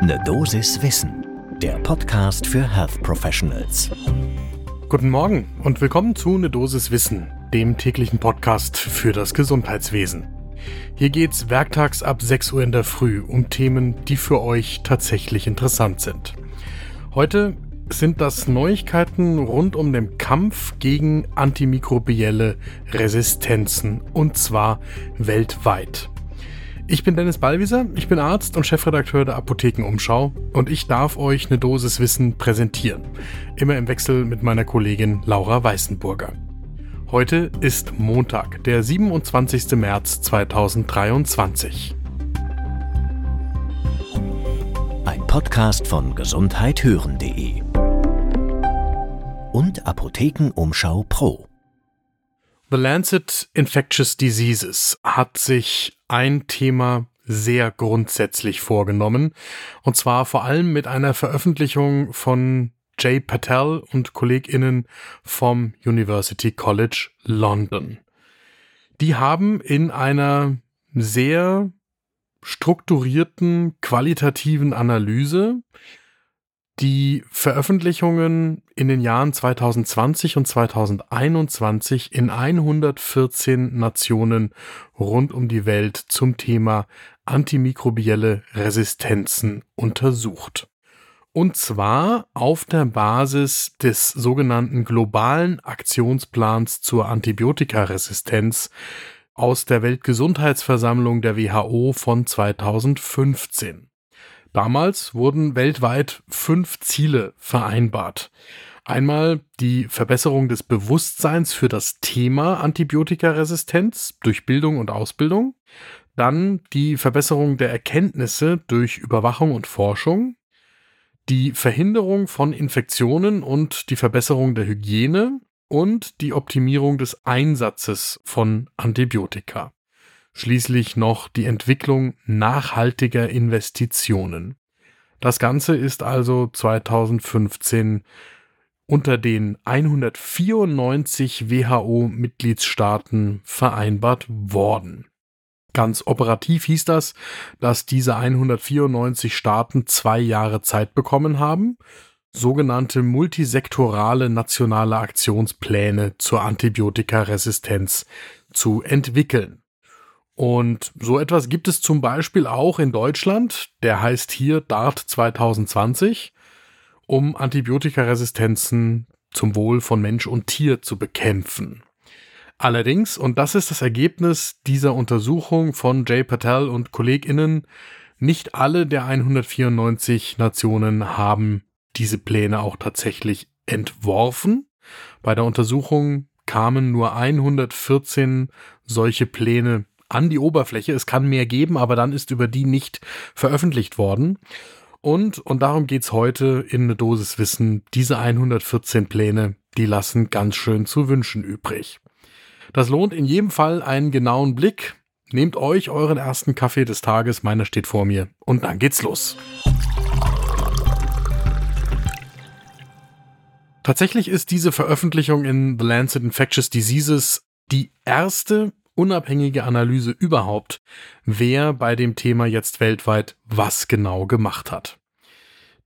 Ne Dosis Wissen, der Podcast für Health Professionals. Guten Morgen und willkommen zu Ne Dosis Wissen, dem täglichen Podcast für das Gesundheitswesen. Hier geht's werktags ab 6 Uhr in der Früh um Themen, die für euch tatsächlich interessant sind. Heute sind das Neuigkeiten rund um den Kampf gegen antimikrobielle Resistenzen und zwar weltweit. Ich bin Dennis Ballwieser, ich bin Arzt und Chefredakteur der Apothekenumschau und ich darf euch eine Dosis Wissen präsentieren. Immer im Wechsel mit meiner Kollegin Laura Weißenburger. Heute ist Montag, der 27. März 2023. Ein Podcast von gesundheithören.de und Apothekenumschau Pro. The Lancet Infectious Diseases hat sich ein Thema sehr grundsätzlich vorgenommen, und zwar vor allem mit einer Veröffentlichung von Jay Patel und KollegInnen vom University College London. Die haben in einer sehr strukturierten qualitativen Analyse die Veröffentlichungen in den Jahren 2020 und 2021 in 114 Nationen rund um die Welt zum Thema antimikrobielle Resistenzen untersucht. Und zwar auf der Basis des sogenannten globalen Aktionsplans zur Antibiotikaresistenz aus der Weltgesundheitsversammlung der WHO von 2015. Damals wurden weltweit fünf Ziele vereinbart. Einmal die Verbesserung des Bewusstseins für das Thema Antibiotikaresistenz durch Bildung und Ausbildung, dann die Verbesserung der Erkenntnisse durch Überwachung und Forschung, die Verhinderung von Infektionen und die Verbesserung der Hygiene. Und die Optimierung des Einsatzes von Antibiotika schließlich noch die Entwicklung nachhaltiger Investitionen. Das Ganze ist also 2015 unter den 194 WHO-Mitgliedstaaten vereinbart worden. Ganz operativ hieß das, dass diese 194 Staaten zwei Jahre Zeit bekommen haben, sogenannte multisektorale nationale Aktionspläne zur Antibiotikaresistenz zu entwickeln. Und so etwas gibt es zum Beispiel auch in Deutschland. Der heißt hier DART 2020, um Antibiotikaresistenzen zum Wohl von Mensch und Tier zu bekämpfen. Allerdings, und das ist das Ergebnis dieser Untersuchung von Jay Patel und KollegInnen, nicht alle der 194 Nationen haben diese Pläne auch tatsächlich entworfen. Bei der Untersuchung kamen nur 114 solche Pläne an die Oberfläche. Es kann mehr geben, aber dann ist über die nicht veröffentlicht worden. Und, und darum geht's heute in eine Dosis Wissen, diese 114 Pläne, die lassen ganz schön zu wünschen übrig. Das lohnt in jedem Fall einen genauen Blick. Nehmt euch euren ersten Kaffee des Tages, meiner steht vor mir, und dann geht's los. Tatsächlich ist diese Veröffentlichung in The Lancet Infectious Diseases die erste unabhängige Analyse überhaupt, wer bei dem Thema jetzt weltweit was genau gemacht hat.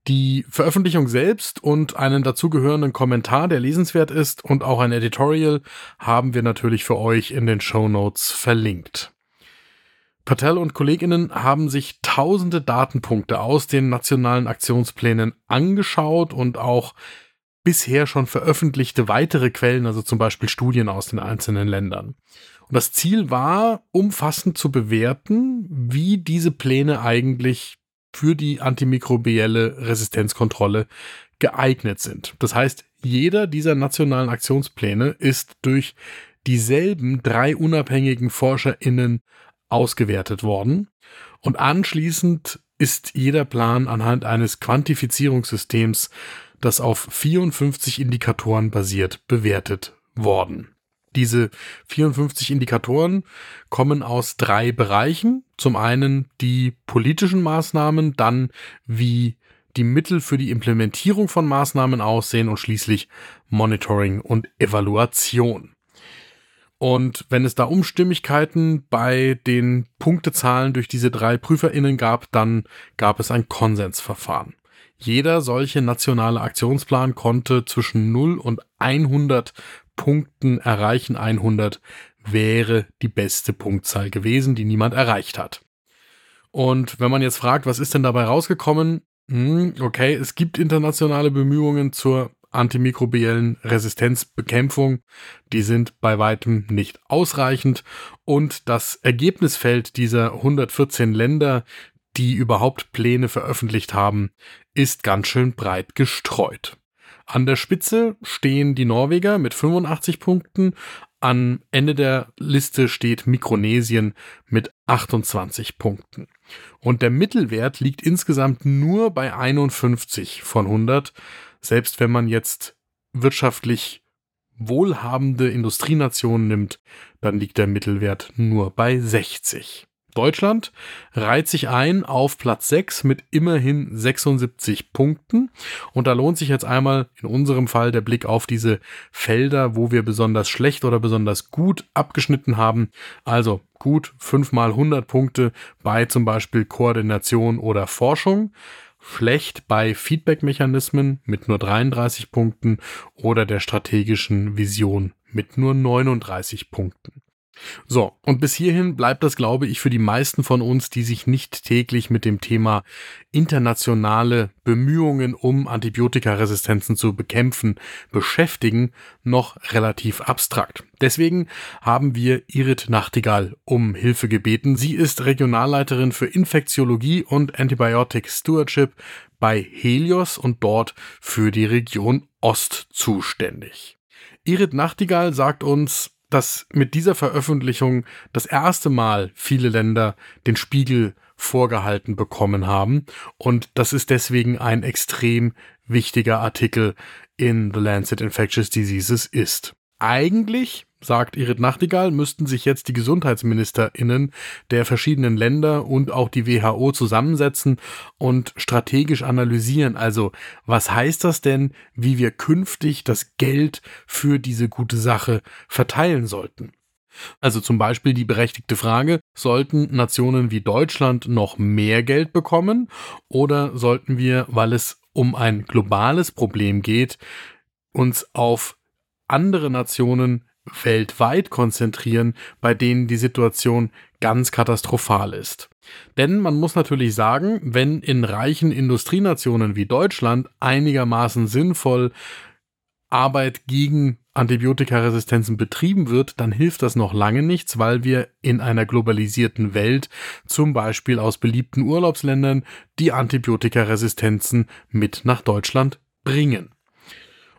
Die Veröffentlichung selbst und einen dazugehörenden Kommentar, der lesenswert ist, und auch ein Editorial haben wir natürlich für euch in den Show Notes verlinkt. Patel und Kolleginnen haben sich tausende Datenpunkte aus den nationalen Aktionsplänen angeschaut und auch bisher schon veröffentlichte weitere Quellen, also zum Beispiel Studien aus den einzelnen Ländern. Und das Ziel war, umfassend zu bewerten, wie diese Pläne eigentlich für die antimikrobielle Resistenzkontrolle geeignet sind. Das heißt, jeder dieser nationalen Aktionspläne ist durch dieselben drei unabhängigen ForscherInnen ausgewertet worden. Und anschließend ist jeder Plan anhand eines Quantifizierungssystems, das auf 54 Indikatoren basiert, bewertet worden. Diese 54 Indikatoren kommen aus drei Bereichen. Zum einen die politischen Maßnahmen, dann wie die Mittel für die Implementierung von Maßnahmen aussehen und schließlich Monitoring und Evaluation. Und wenn es da Umstimmigkeiten bei den Punktezahlen durch diese drei PrüferInnen gab, dann gab es ein Konsensverfahren. Jeder solche nationale Aktionsplan konnte zwischen 0 und 100 Punkten erreichen. 100 wäre die beste Punktzahl gewesen, die niemand erreicht hat. Und wenn man jetzt fragt, was ist denn dabei rausgekommen? Hm, okay, es gibt internationale Bemühungen zur antimikrobiellen Resistenzbekämpfung. Die sind bei weitem nicht ausreichend. Und das Ergebnisfeld dieser 114 Länder, die überhaupt Pläne veröffentlicht haben, ist ganz schön breit gestreut. An der Spitze stehen die Norweger mit 85 Punkten. Am Ende der Liste steht Mikronesien mit 28 Punkten. Und der Mittelwert liegt insgesamt nur bei 51 von 100. Selbst wenn man jetzt wirtschaftlich wohlhabende Industrienationen nimmt, dann liegt der Mittelwert nur bei 60. Deutschland reiht sich ein auf Platz 6 mit immerhin 76 Punkten. Und da lohnt sich jetzt einmal in unserem Fall der Blick auf diese Felder, wo wir besonders schlecht oder besonders gut abgeschnitten haben. Also gut 5 mal 100 Punkte bei zum Beispiel Koordination oder Forschung. Schlecht bei Feedback-Mechanismen mit nur 33 Punkten oder der strategischen Vision mit nur 39 Punkten. So, und bis hierhin bleibt das, glaube ich, für die meisten von uns, die sich nicht täglich mit dem Thema internationale Bemühungen um Antibiotikaresistenzen zu bekämpfen beschäftigen, noch relativ abstrakt. Deswegen haben wir Irit Nachtigall um Hilfe gebeten. Sie ist Regionalleiterin für Infektiologie und Antibiotic Stewardship bei Helios und dort für die Region Ost zuständig. Irit Nachtigall sagt uns, dass mit dieser Veröffentlichung das erste Mal viele Länder den Spiegel vorgehalten bekommen haben. Und das ist deswegen ein extrem wichtiger Artikel in The Lancet Infectious Diseases ist. Eigentlich sagt Irit Nachtigall, müssten sich jetzt die GesundheitsministerInnen der verschiedenen Länder und auch die WHO zusammensetzen und strategisch analysieren. Also, was heißt das denn, wie wir künftig das Geld für diese gute Sache verteilen sollten? Also zum Beispiel die berechtigte Frage, sollten Nationen wie Deutschland noch mehr Geld bekommen oder sollten wir, weil es um ein globales Problem geht, uns auf andere Nationen weltweit konzentrieren, bei denen die Situation ganz katastrophal ist. Denn man muss natürlich sagen, wenn in reichen Industrienationen wie Deutschland einigermaßen sinnvoll Arbeit gegen Antibiotikaresistenzen betrieben wird, dann hilft das noch lange nichts, weil wir in einer globalisierten Welt, zum Beispiel aus beliebten Urlaubsländern, die Antibiotikaresistenzen mit nach Deutschland bringen.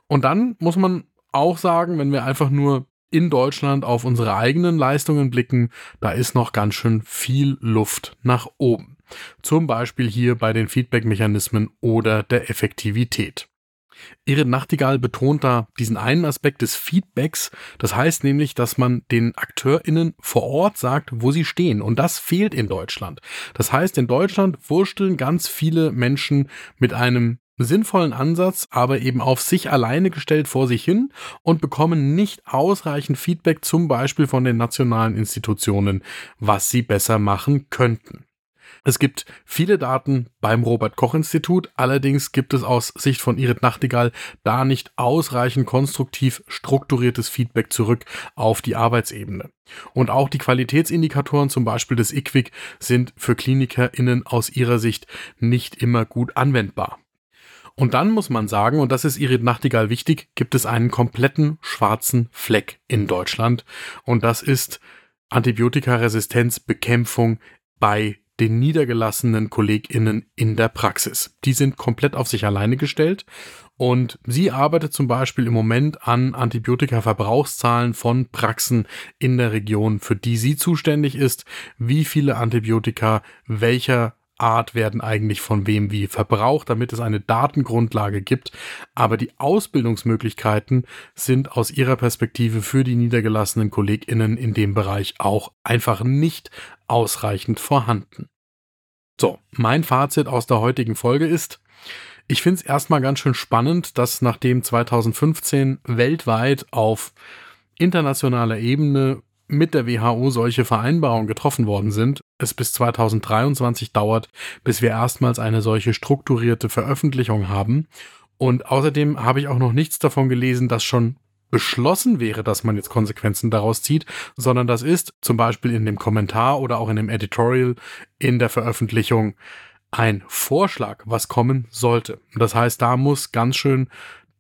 Und dann muss man auch sagen, wenn wir einfach nur in Deutschland auf unsere eigenen Leistungen blicken, da ist noch ganz schön viel Luft nach oben. Zum Beispiel hier bei den Feedback-Mechanismen oder der Effektivität. Irit Nachtigall betont da diesen einen Aspekt des Feedbacks. Das heißt nämlich, dass man den AkteurInnen vor Ort sagt, wo sie stehen. Und das fehlt in Deutschland. Das heißt, in Deutschland wursteln ganz viele Menschen mit einem sinnvollen Ansatz, aber eben auf sich alleine gestellt vor sich hin und bekommen nicht ausreichend Feedback zum Beispiel von den nationalen Institutionen, was sie besser machen könnten. Es gibt viele Daten beim Robert Koch Institut, allerdings gibt es aus Sicht von Irit Nachtigall da nicht ausreichend konstruktiv strukturiertes Feedback zurück auf die Arbeitsebene. Und auch die Qualitätsindikatoren, zum Beispiel des IQWIC, sind für KlinikerInnen aus ihrer Sicht nicht immer gut anwendbar. Und dann muss man sagen, und das ist Irit Nachtigall wichtig, gibt es einen kompletten schwarzen Fleck in Deutschland. Und das ist Antibiotikaresistenzbekämpfung bei den niedergelassenen KollegInnen in der Praxis. Die sind komplett auf sich alleine gestellt und sie arbeitet zum Beispiel im Moment an Antibiotika-Verbrauchszahlen von Praxen in der Region, für die sie zuständig ist, wie viele Antibiotika welcher Art werden eigentlich von wem wie verbraucht, damit es eine Datengrundlage gibt. Aber die Ausbildungsmöglichkeiten sind aus ihrer Perspektive für die niedergelassenen KollegInnen in dem Bereich auch einfach nicht ausreichend vorhanden. So, mein Fazit aus der heutigen Folge ist, ich finde es erstmal ganz schön spannend, dass nachdem 2015 weltweit auf internationaler Ebene mit der WHO solche Vereinbarungen getroffen worden sind, es bis 2023 dauert, bis wir erstmals eine solche strukturierte Veröffentlichung haben. Und außerdem habe ich auch noch nichts davon gelesen, dass schon beschlossen wäre, dass man jetzt Konsequenzen daraus zieht, sondern das ist zum Beispiel in dem Kommentar oder auch in dem Editorial in der Veröffentlichung ein Vorschlag, was kommen sollte. Das heißt, da muss ganz schön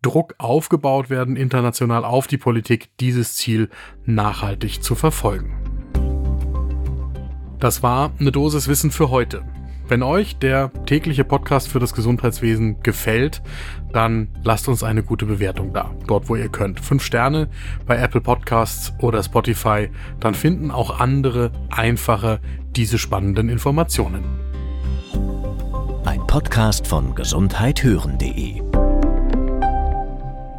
Druck aufgebaut werden, international auf die Politik, dieses Ziel nachhaltig zu verfolgen. Das war eine Dosis Wissen für heute. Wenn euch der tägliche Podcast für das Gesundheitswesen gefällt, dann lasst uns eine gute Bewertung da, dort wo ihr könnt. Fünf Sterne bei Apple Podcasts oder Spotify, dann finden auch andere einfacher diese spannenden Informationen. Ein Podcast von gesundheithören.de